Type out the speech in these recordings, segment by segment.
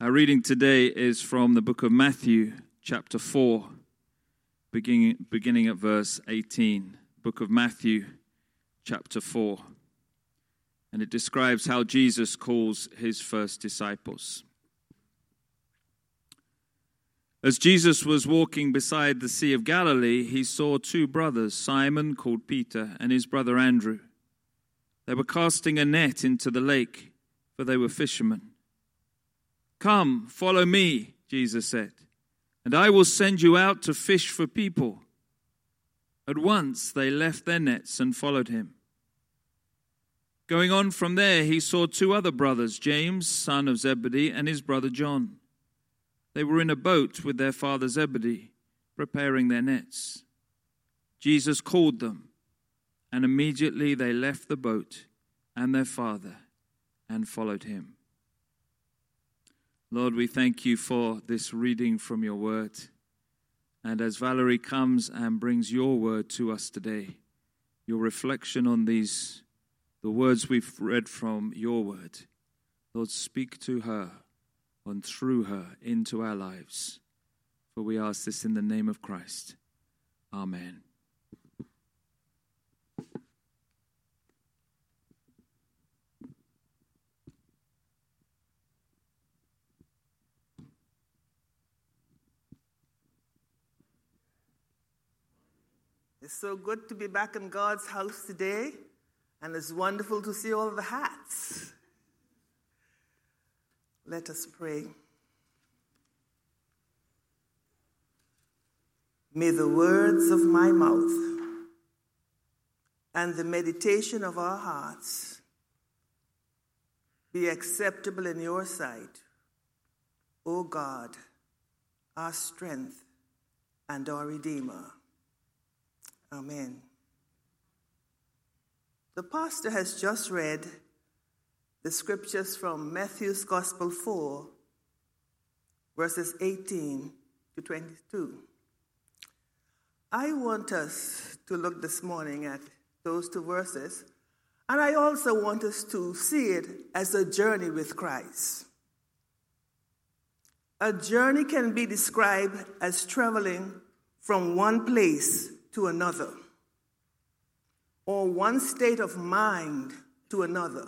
Our reading today is from the book of Matthew, chapter 4, beginning, beginning at verse 18. Book of Matthew, chapter 4. And it describes how Jesus calls his first disciples. As Jesus was walking beside the Sea of Galilee, he saw two brothers, Simon, called Peter, and his brother Andrew. They were casting a net into the lake, for they were fishermen. Come, follow me, Jesus said, and I will send you out to fish for people. At once they left their nets and followed him. Going on from there, he saw two other brothers, James, son of Zebedee, and his brother John. They were in a boat with their father Zebedee, preparing their nets. Jesus called them, and immediately they left the boat and their father and followed him. Lord, we thank you for this reading from your word. And as Valerie comes and brings your word to us today, your reflection on these, the words we've read from your word, Lord, speak to her and through her into our lives. For we ask this in the name of Christ. Amen. It's so good to be back in God's house today, and it's wonderful to see all the hats. Let us pray. May the words of my mouth and the meditation of our hearts be acceptable in your sight, O God, our strength and our Redeemer. Amen. The pastor has just read the scriptures from Matthew's Gospel 4, verses 18 to 22. I want us to look this morning at those two verses, and I also want us to see it as a journey with Christ. A journey can be described as traveling from one place to another, or one state of mind to another.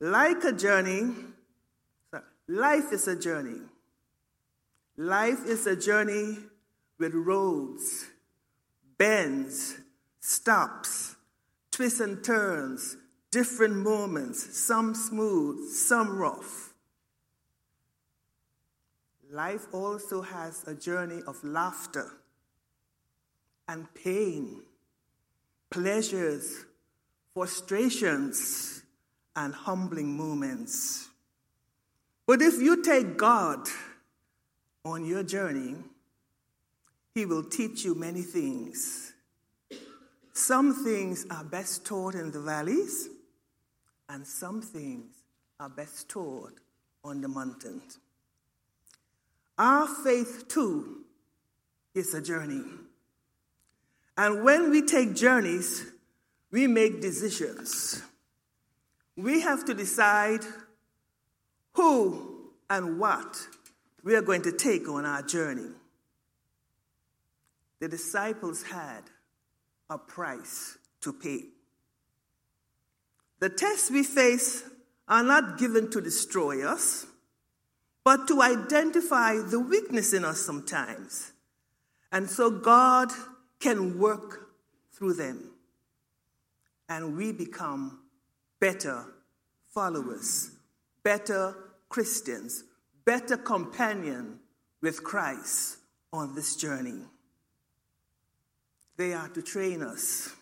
Like a journey, life is a journey. Life is a journey with roads, bends, stops, twists and turns, different moments, some smooth, some rough. Life also has a journey of laughter and pain, pleasures, frustrations, and humbling moments. But if you take God on your journey, He will teach you many things. Some things are best taught in the valleys, and some things are best taught on the mountains. Our faith, too, is a journey. And when we take journeys, we make decisions. We have to decide who and what we are going to take on our journey. The disciples had a price to pay. The tests we face are not given to destroy us, but to identify the weakness in us sometimes. And so God can work through them. And we become better followers, better Christians, better companion with Christ on this journey. They are to train us.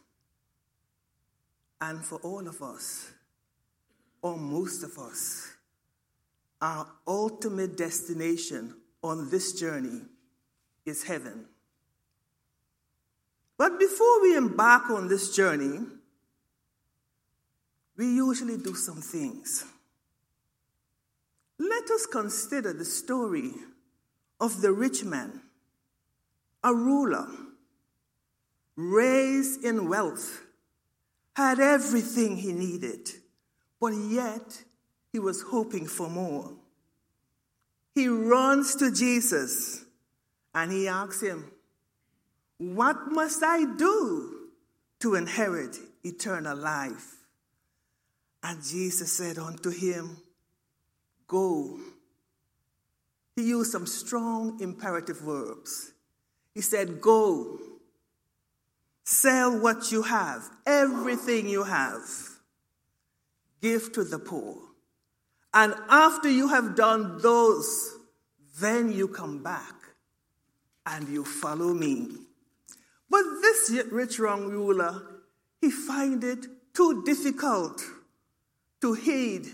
And for all of us, or most of us, our ultimate destination on this journey is heaven. But before we embark on this journey, we usually do some things. Let us consider the story of the rich man, a ruler, raised in wealth, had everything he needed, but yet he was hoping for more. he runs to Jesus and he asks him, What must I do to inherit eternal life? And Jesus said unto him, Go. He used some strong imperative verbs. He said, Go, sell what you have, everything you have, give to the poor. And after you have done those, then you come back and you follow me. But this rich young ruler, he find it too difficult to heed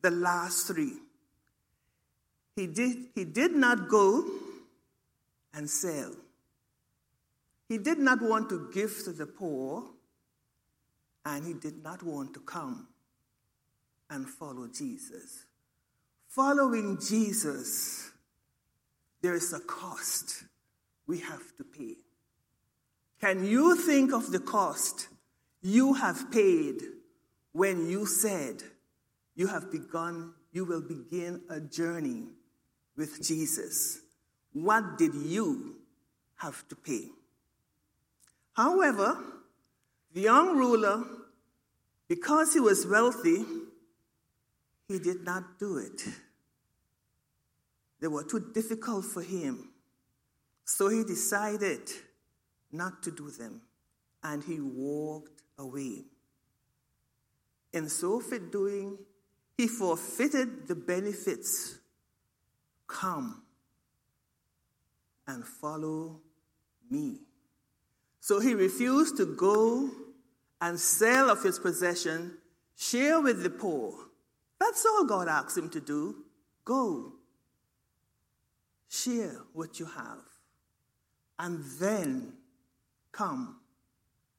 the last three. He did, he did not go and sell. He did not want to give to the poor, and he did not want to come and follow Jesus. Following Jesus, there is a cost we have to pay. Can you think of the cost you have paid when you said you have begun, you will begin a journey with Jesus? What did you have to pay? However, the young ruler, because he was wealthy, he did not do it. They were too difficult for him. So he decided not to do them, and he walked away. In so fit doing, he forfeited the benefits. Come and follow me. So he refused to go and sell of his possession, share with the poor. That's all God asked him to do. Go, share what you have, and then come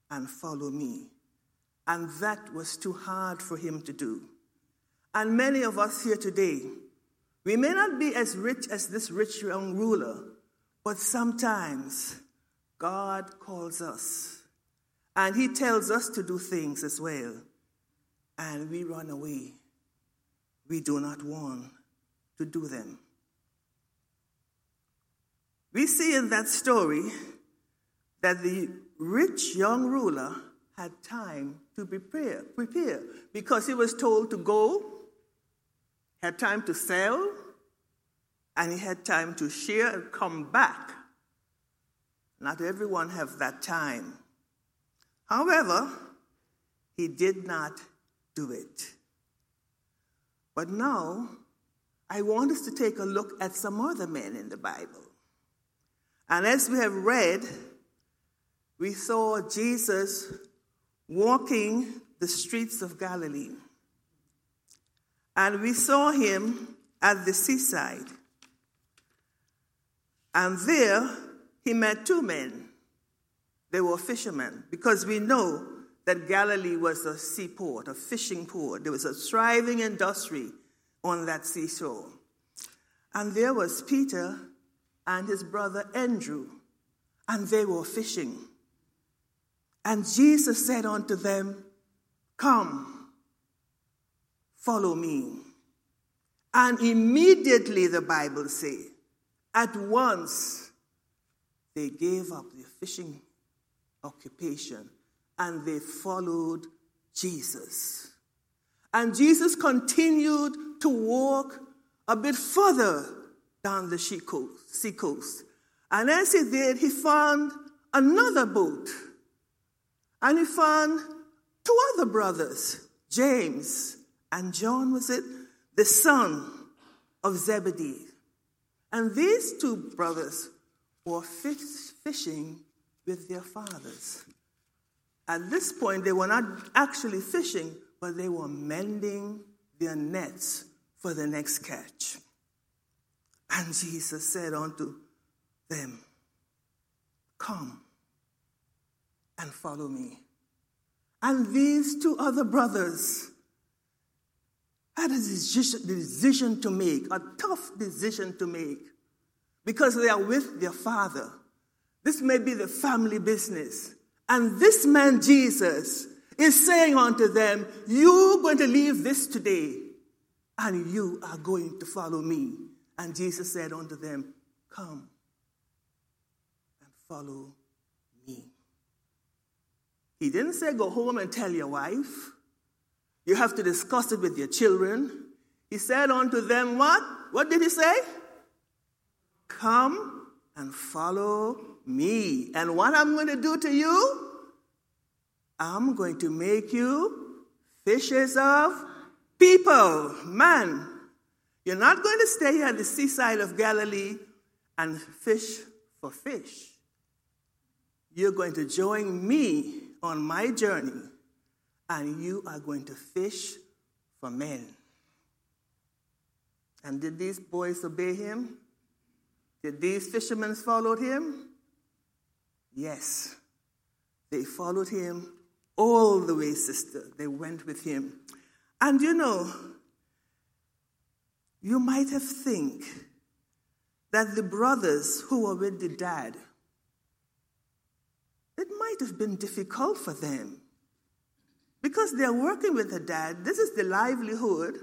and follow me. And that was too hard for him to do. And many of us here today, we may not be as rich as this rich young ruler, but sometimes God calls us and He tells us to do things as well, and we run away. We do not want to do them. We see in that story that the rich young ruler had time to prepare, prepare because he was told to go, had time to sell, and he had time to share and come back. Not everyone have that time. However, he did not do it. But now, I want us to take a look at some other men in the Bible. And as we have read, we saw Jesus walking the streets of Galilee. And we saw him at the seaside. And there he met two men. They were fishermen, because we know that Galilee was a seaport, a fishing port. There was a thriving industry on that seashore. And there was Peter and his brother Andrew, and they were fishing. And Jesus said unto them, Come, follow me. And immediately, the Bible says, at once, they gave up their fishing occupation and they followed Jesus. And Jesus continued to walk a bit further down the sea coast. And as he did, he found another boat. And he found two other brothers, James and John, was it? The son of Zebedee. And these two brothers were fishing with their fathers. At this point, they were not actually fishing, but they were mending their nets for the next catch. And Jesus said unto them, Come and follow me. And these two other brothers had a decision to make, a tough decision to make, because they are with their father. This may be the family business. And this man, Jesus, is saying unto them, You're going to leave this today, and you are going to follow me. And Jesus said unto them, Come and follow. He didn't say, Go home and tell your wife. You have to discuss it with your children. He said unto them, What? What did he say? Come and follow me. And what I'm going to do to you? I'm going to make you fishers of people, man. You're not going to stay at the seaside of Galilee and fish for fish. You're going to join me on my journey, and you are going to fish for men. And did these boys obey him? Did these fishermen follow him? Yes. They followed him all the way, sister. They went with him. And you know, you might have think that the brothers who were with the dad, might have been difficult for them because they're working with the dad. This is the livelihood.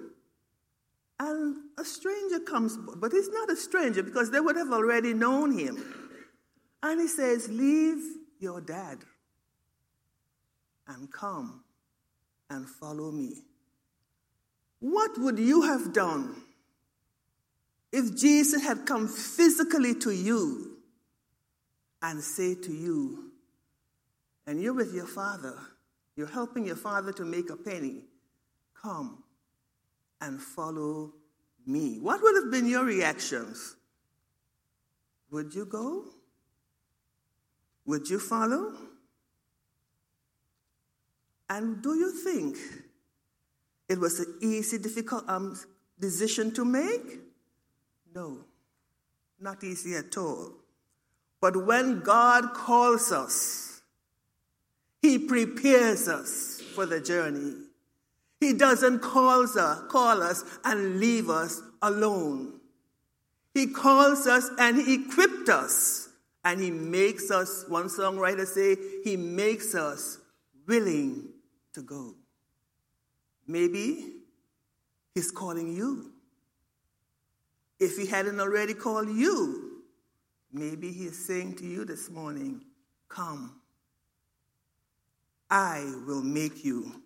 And a stranger comes, but he's not a stranger because they would have already known him. And he says, Leave your dad and come and follow me. What would you have done if Jesus had come physically to you and say to you, and you're with your father, you're helping your father to make a penny, come and follow me. What would have been your reactions? Would you go? Would you follow? And do you think it was an easy, difficult um, decision to make? No, not easy at all. But when God calls us, He prepares us for the journey. He doesn't call us, call us and leave us alone. He calls us and he equipped us and he makes us, one songwriter say, he makes us willing to go. Maybe he's calling you. If he hadn't already called you, maybe he is saying to you this morning, Come, I will make you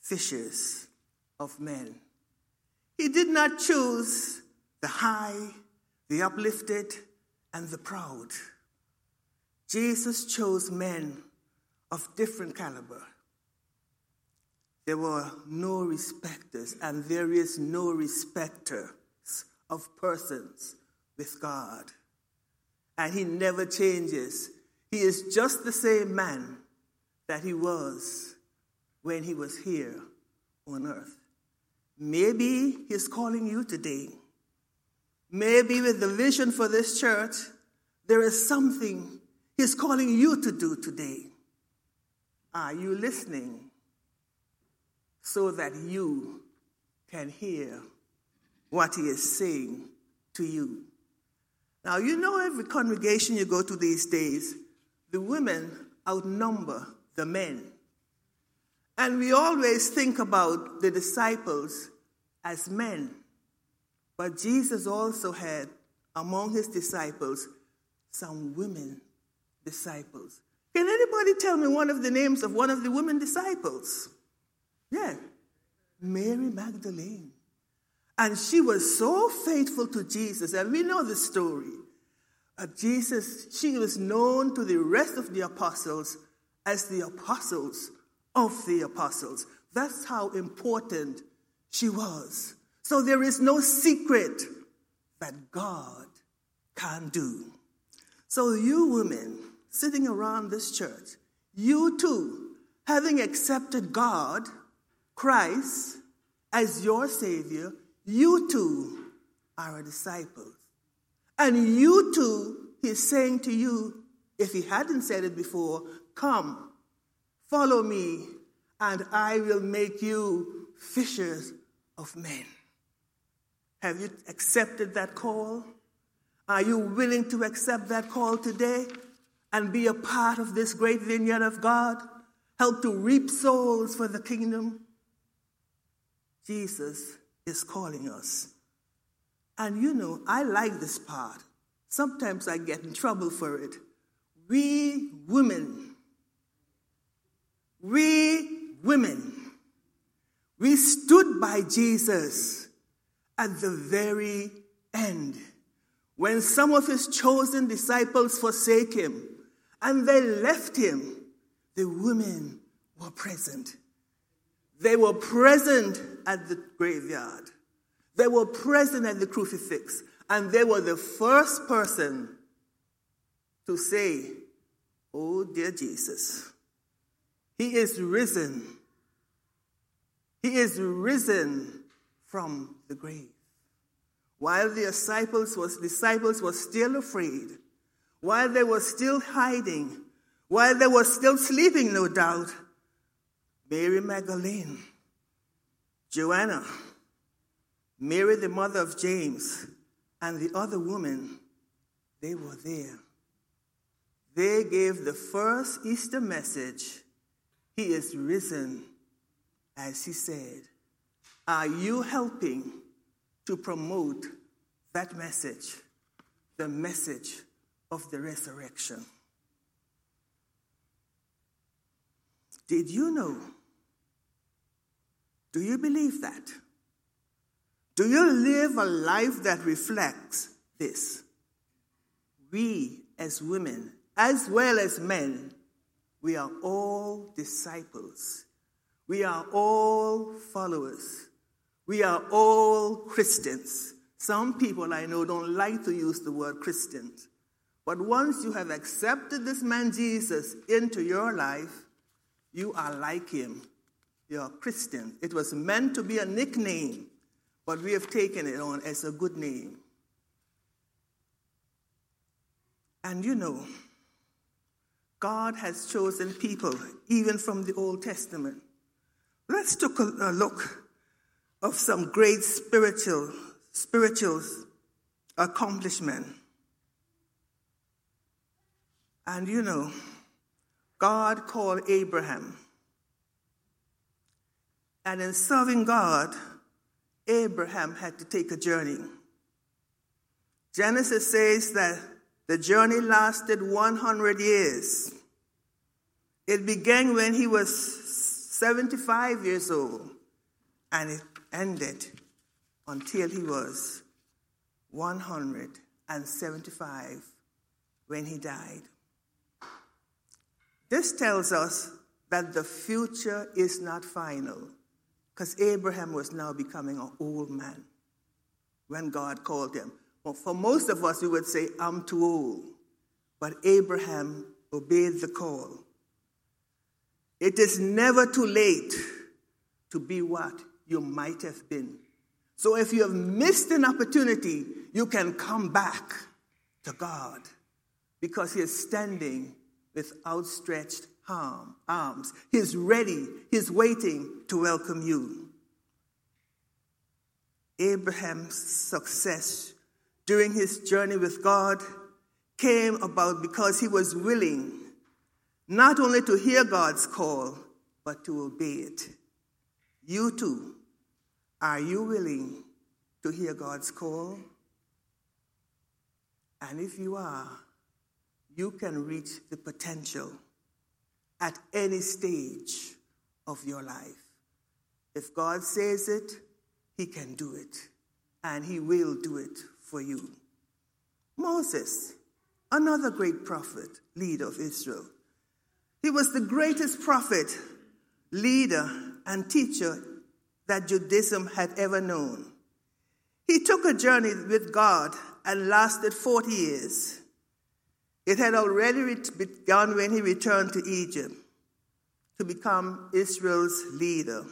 fishers of men. He did not choose the high, the uplifted, and the proud. Jesus chose men of different caliber. There were no respecters, and there is no respecters of persons with God. And He never changes. He is just the same man that He was when he was here on earth. Maybe he's calling you today. Maybe with the vision for this church, there is something he's calling you to do today. Are you listening? So that you can hear what he is saying to you. Now, you know, every congregation you go to these days, the women outnumber the men. And we always think about the disciples as men. But Jesus also had among his disciples some women disciples. Can anybody tell me one of the names of one of the women disciples? Yeah, Mary Magdalene. And she was so faithful to Jesus, and we know the story. Uh, Jesus, she was known to the rest of the apostles as the apostles of the apostles. That's how important she was. So there is no secret that God can do. So, you women sitting around this church, you too, having accepted God, Christ, as your Savior, you too are a disciple. And you too, He's saying to you, if He hadn't said it before, come Follow me, and I will make you fishers of men. Have you accepted that call? Are you willing to accept that call today and be a part of this great vineyard of God? Help to reap souls for the kingdom? Jesus is calling us. And you know, I like this part. Sometimes I get in trouble for it. We women, we women, we stood by Jesus at the very end when some of his chosen disciples forsake him and they left him, the women were present. They were present at the graveyard. They were present at the crucifix. And they were the first person to say, Oh, dear Jesus, He is risen. He is risen from the grave. While the disciples was, disciples were still afraid, while they were still hiding, while they were still sleeping, no doubt, Mary Magdalene, Joanna, Mary, the mother of James, and the other woman, they were there. They gave the first Easter message He is risen, as He said. Are you helping to promote that message, the message of the resurrection? Did you know? Do you believe that? Do you live a life that reflects this? We, as women, as well as men, we are all disciples. We are all followers. We are all Christians. Some people I know don't like to use the word Christians. But once you have accepted this man Jesus into your life, you are like him. You're a Christian. It was meant to be a nickname, but we have taken it on as a good name. And you know, God has chosen people, even from the Old Testament. Let's take a, look of some great spiritual, spiritual accomplishment. And you know, God called Abraham. And in serving God, Abraham had to take a journey. Genesis says that the journey lasted 100 years. It began when he was 75 years old, and it ended until he was 175 when he died. This tells us that the future is not final, because Abraham was now becoming an old man when God called him. Well, for most of us, we would say, I'm too old. But Abraham obeyed the call. It is never too late to be what you might have been. So if you have missed an opportunity, you can come back to God because He is standing with outstretched arm, arms. He's ready, He's waiting to welcome you. Abraham's success during his journey with God came about because he was willing not only to hear God's call, but to obey it. You too, are you willing to hear God's call? And if you are, you can reach the potential at any stage of your life. If God says it, He can do it, and He will do it for you. Moses, another great prophet, leader of Israel. He was the greatest prophet, leader, and teacher that Judaism had ever known. He took a journey with God and lasted 40 years. It had already begun when he returned to Egypt to become Israel's leader.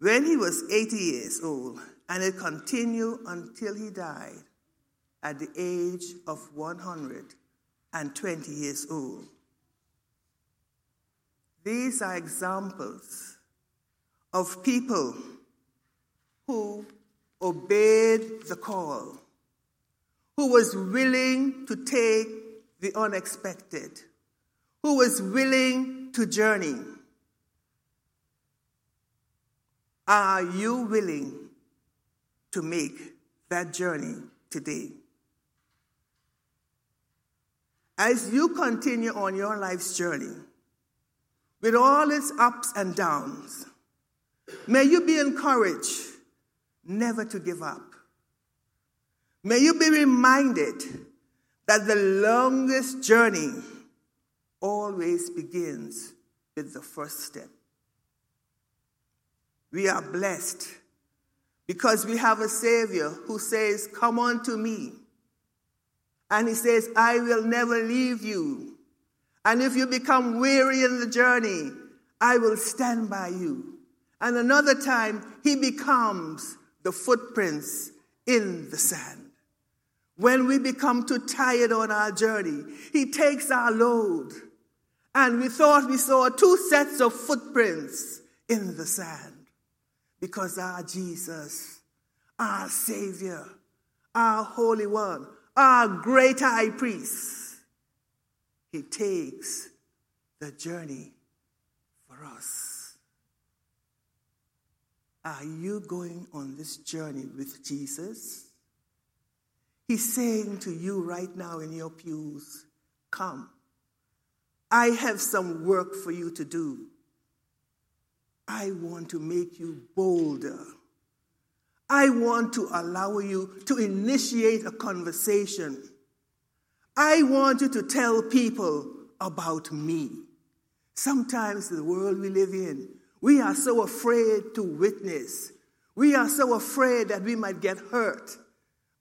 When he was 80 years old, and it continued until he died at the age of 120 years old. These are examples of people who obeyed the call, who was willing to take the unexpected, who was willing to journey. Are you willing to make that journey today. As you continue on your life's journey, with all its ups and downs, may you be encouraged never to give up. May you be reminded that the longest journey always begins with the first step. We are blessed because we have a Savior who says, Come unto me. And He says, I will never leave you. And if you become weary in the journey, I will stand by you. And another time, He becomes the footprints in the sand. When we become too tired on our journey, He takes our load. And we thought we saw two sets of footprints in the sand because our Jesus, our Savior, our Holy One, our great high priest, He takes the journey for us. Are you going on this journey with Jesus? He's saying to you right now in your pews, Come. I have some work for you to do. I want to make you bolder. I want to allow you to initiate a conversation. I want you to tell people about me. Sometimes the world we live in, we are so afraid to witness. We are so afraid that we might get hurt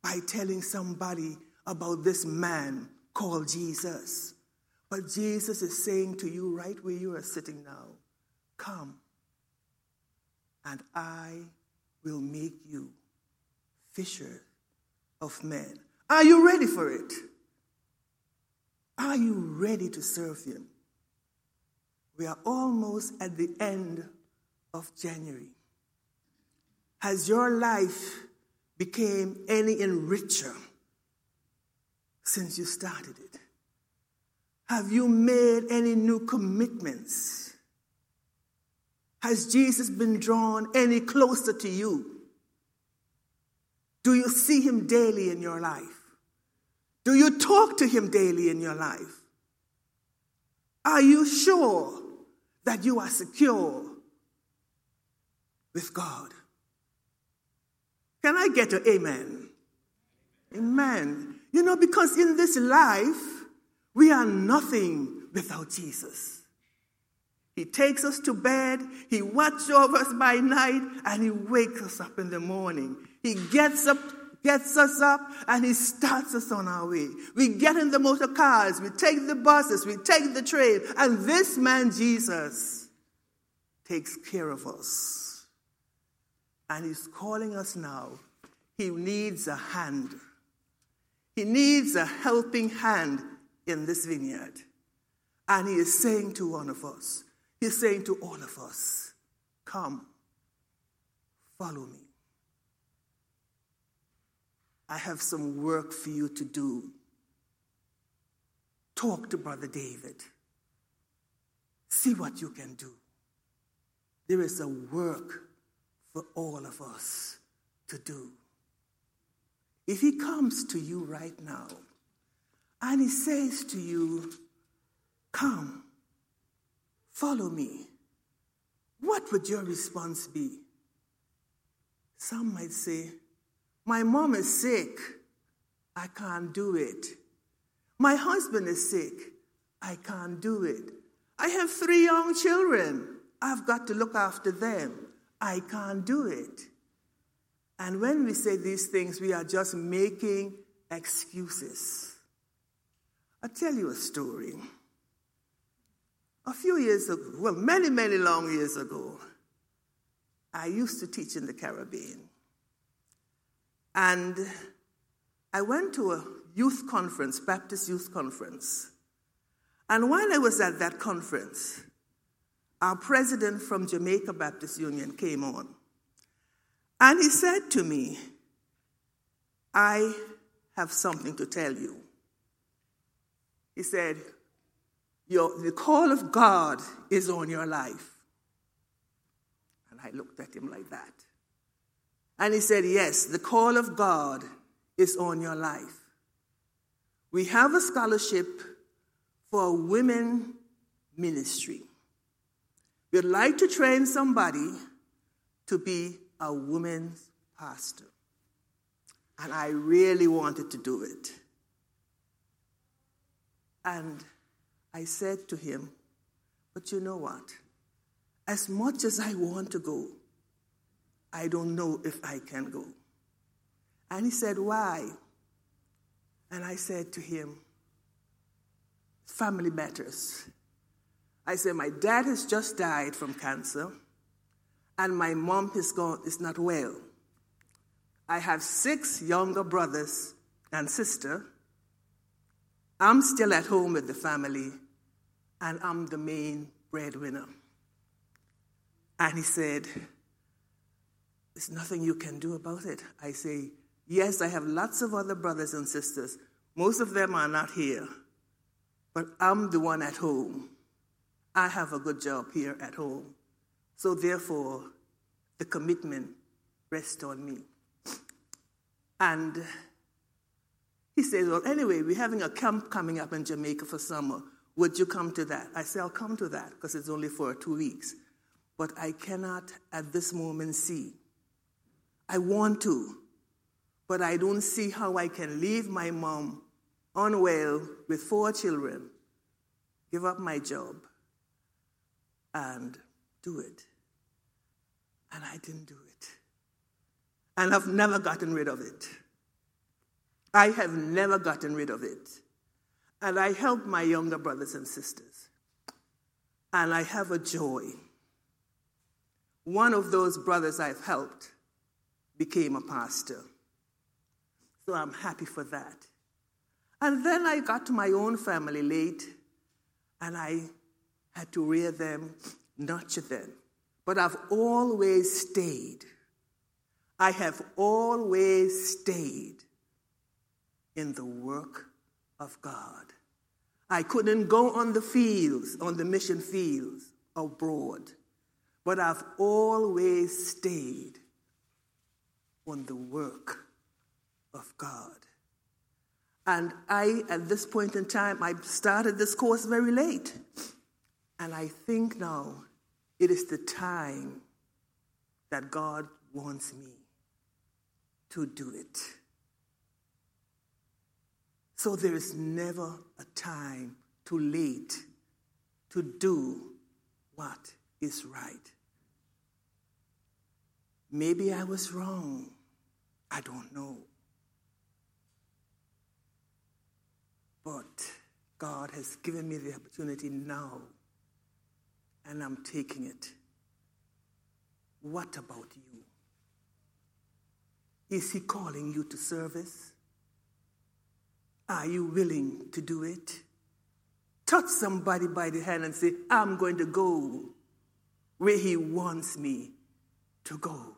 by telling somebody about this man called Jesus. But Jesus is saying to you right where you are sitting now, come and I will make you fisher of men. Are you ready for it? Are you ready to serve him? We are almost at the end of January. Has your life became any enricher since you started it? Have you made any new commitments? Has Jesus been drawn any closer to you? Do you see him daily in your life? Do you talk to him daily in your life? Are you sure that you are secure with God? Can I get an amen? Amen. You know, because in this life, we are nothing without Jesus. He takes us to bed, He watches over us by night, and He wakes us up in the morning. He gets up, gets us up, and He starts us on our way. We get in the motor cars, we take the buses, we take the train, and this man, Jesus, takes care of us. And he's calling us now. He needs a hand. He needs a helping hand in this vineyard. And he is saying to one of us, he's saying to all of us, come, follow me. I have some work for you to do. Talk to Brother David. See what you can do. There is a work for all of us to do. If he comes to you right now and he says to you, Come, follow me, what would your response be? Some might say, My mom is sick, I can't do it. My husband is sick, I can't do it. I have three young children, I've got to look after them. I can't do it. And when we say these things, we are just making excuses. I'll tell you a story. A few years ago, well, many, many long years ago, I used to teach in the Caribbean. And I went to a youth conference, Baptist youth conference. And while I was at that conference, our president from Jamaica Baptist Union came on. And he said to me, I have something to tell you. He said, your, The call of God is on your life. And I looked at him like that. And he said, Yes, the call of God is on your life. We have a scholarship for women ministry. We'd like to train somebody to be a woman's pastor. And I really wanted to do it. And I said to him, But you know what? As much as I want to go, I don't know if I can go. And he said, Why? And I said to him, Family matters. I said, My dad has just died from cancer, and my mom is, gone, is not well. I have six younger brothers and sister. I'm still at home with the family, and I'm the main breadwinner. And he said, There's nothing you can do about it. I say, Yes, I have lots of other brothers and sisters. Most of them are not here, but I'm the one at home. I have a good job here at home. So therefore, the commitment rests on me. And he says, Well, anyway, we're having a camp coming up in Jamaica for summer. Would you come to that? I say, I'll come to that because it's only for two weeks. But I cannot at this moment see. I want to, but I don't see how I can leave my mom unwell with four children, give up my job, and do it. And I didn't do it. And I've never gotten rid of it. I have never gotten rid of it. And I help my younger brothers and sisters. And I have a joy. One of those brothers I've helped became a pastor. So I'm happy for that. And then I got to my own family late, and I had to rear them, nurture them. But I've always stayed. I have always stayed in the work of God. I couldn't go on the fields, on the mission fields abroad, but I've always stayed on the work of God. And I, at this point in time, I started this course very late. And I think now it is the time that God wants me to do it. So there is never a time too late to do what is right. Maybe I was wrong. I don't know. But God has given me the opportunity now, and I'm taking it. What about you? Is He calling you to service? Are you willing to do it? Touch somebody by the hand and say, I'm going to go where He wants me to go.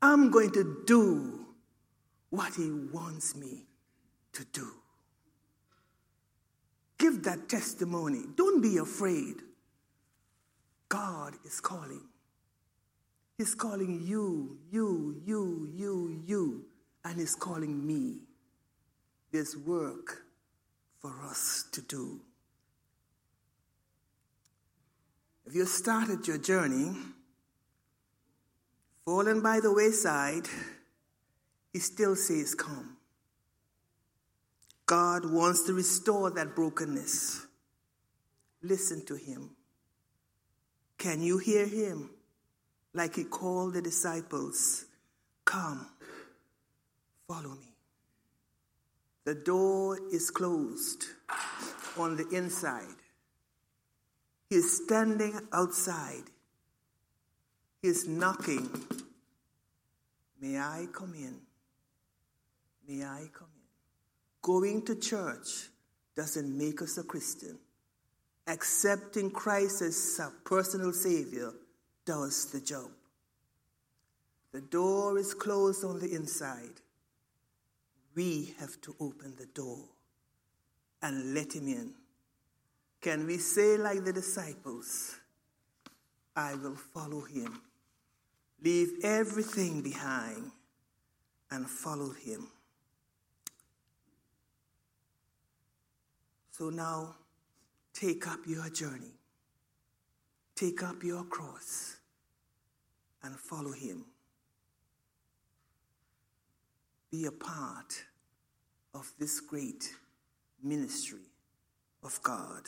I'm going to do what He wants me to do. Give that testimony. Don't be afraid. God is calling. He's calling you, you, you, you, you, and He's calling me. There's work for us to do. If you started your journey, fallen by the wayside, He still says, Come. God wants to restore that brokenness. Listen to him. Can you hear him? Like he called the disciples, Come, follow me. The door is closed on the inside. He is standing outside. He is knocking. May I come in? May I come in? Going to church doesn't make us a Christian. Accepting Christ as a personal Savior does the job. The door is closed on the inside. We have to open the door and let Him in. Can we say, like the disciples, I will follow Him? leave everything behind and follow him. So now take up your journey, take up your cross, and follow him. Be a part of this great ministry of God.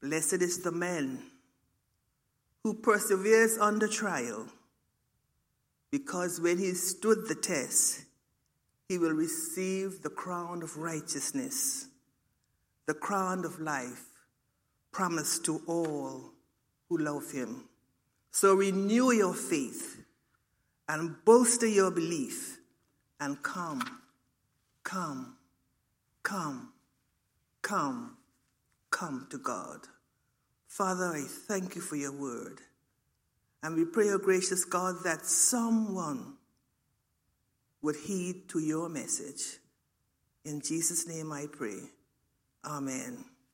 Blessed is the man who perseveres under trial, because when he stood the test, he will receive the crown of righteousness, the crown of life promised to all who love him. So renew your faith and bolster your belief and come, come, come, come, come to God. Father, I thank you for your word. And we pray, O oh gracious God, that someone would heed to your message. In Jesus' name I pray. Amen.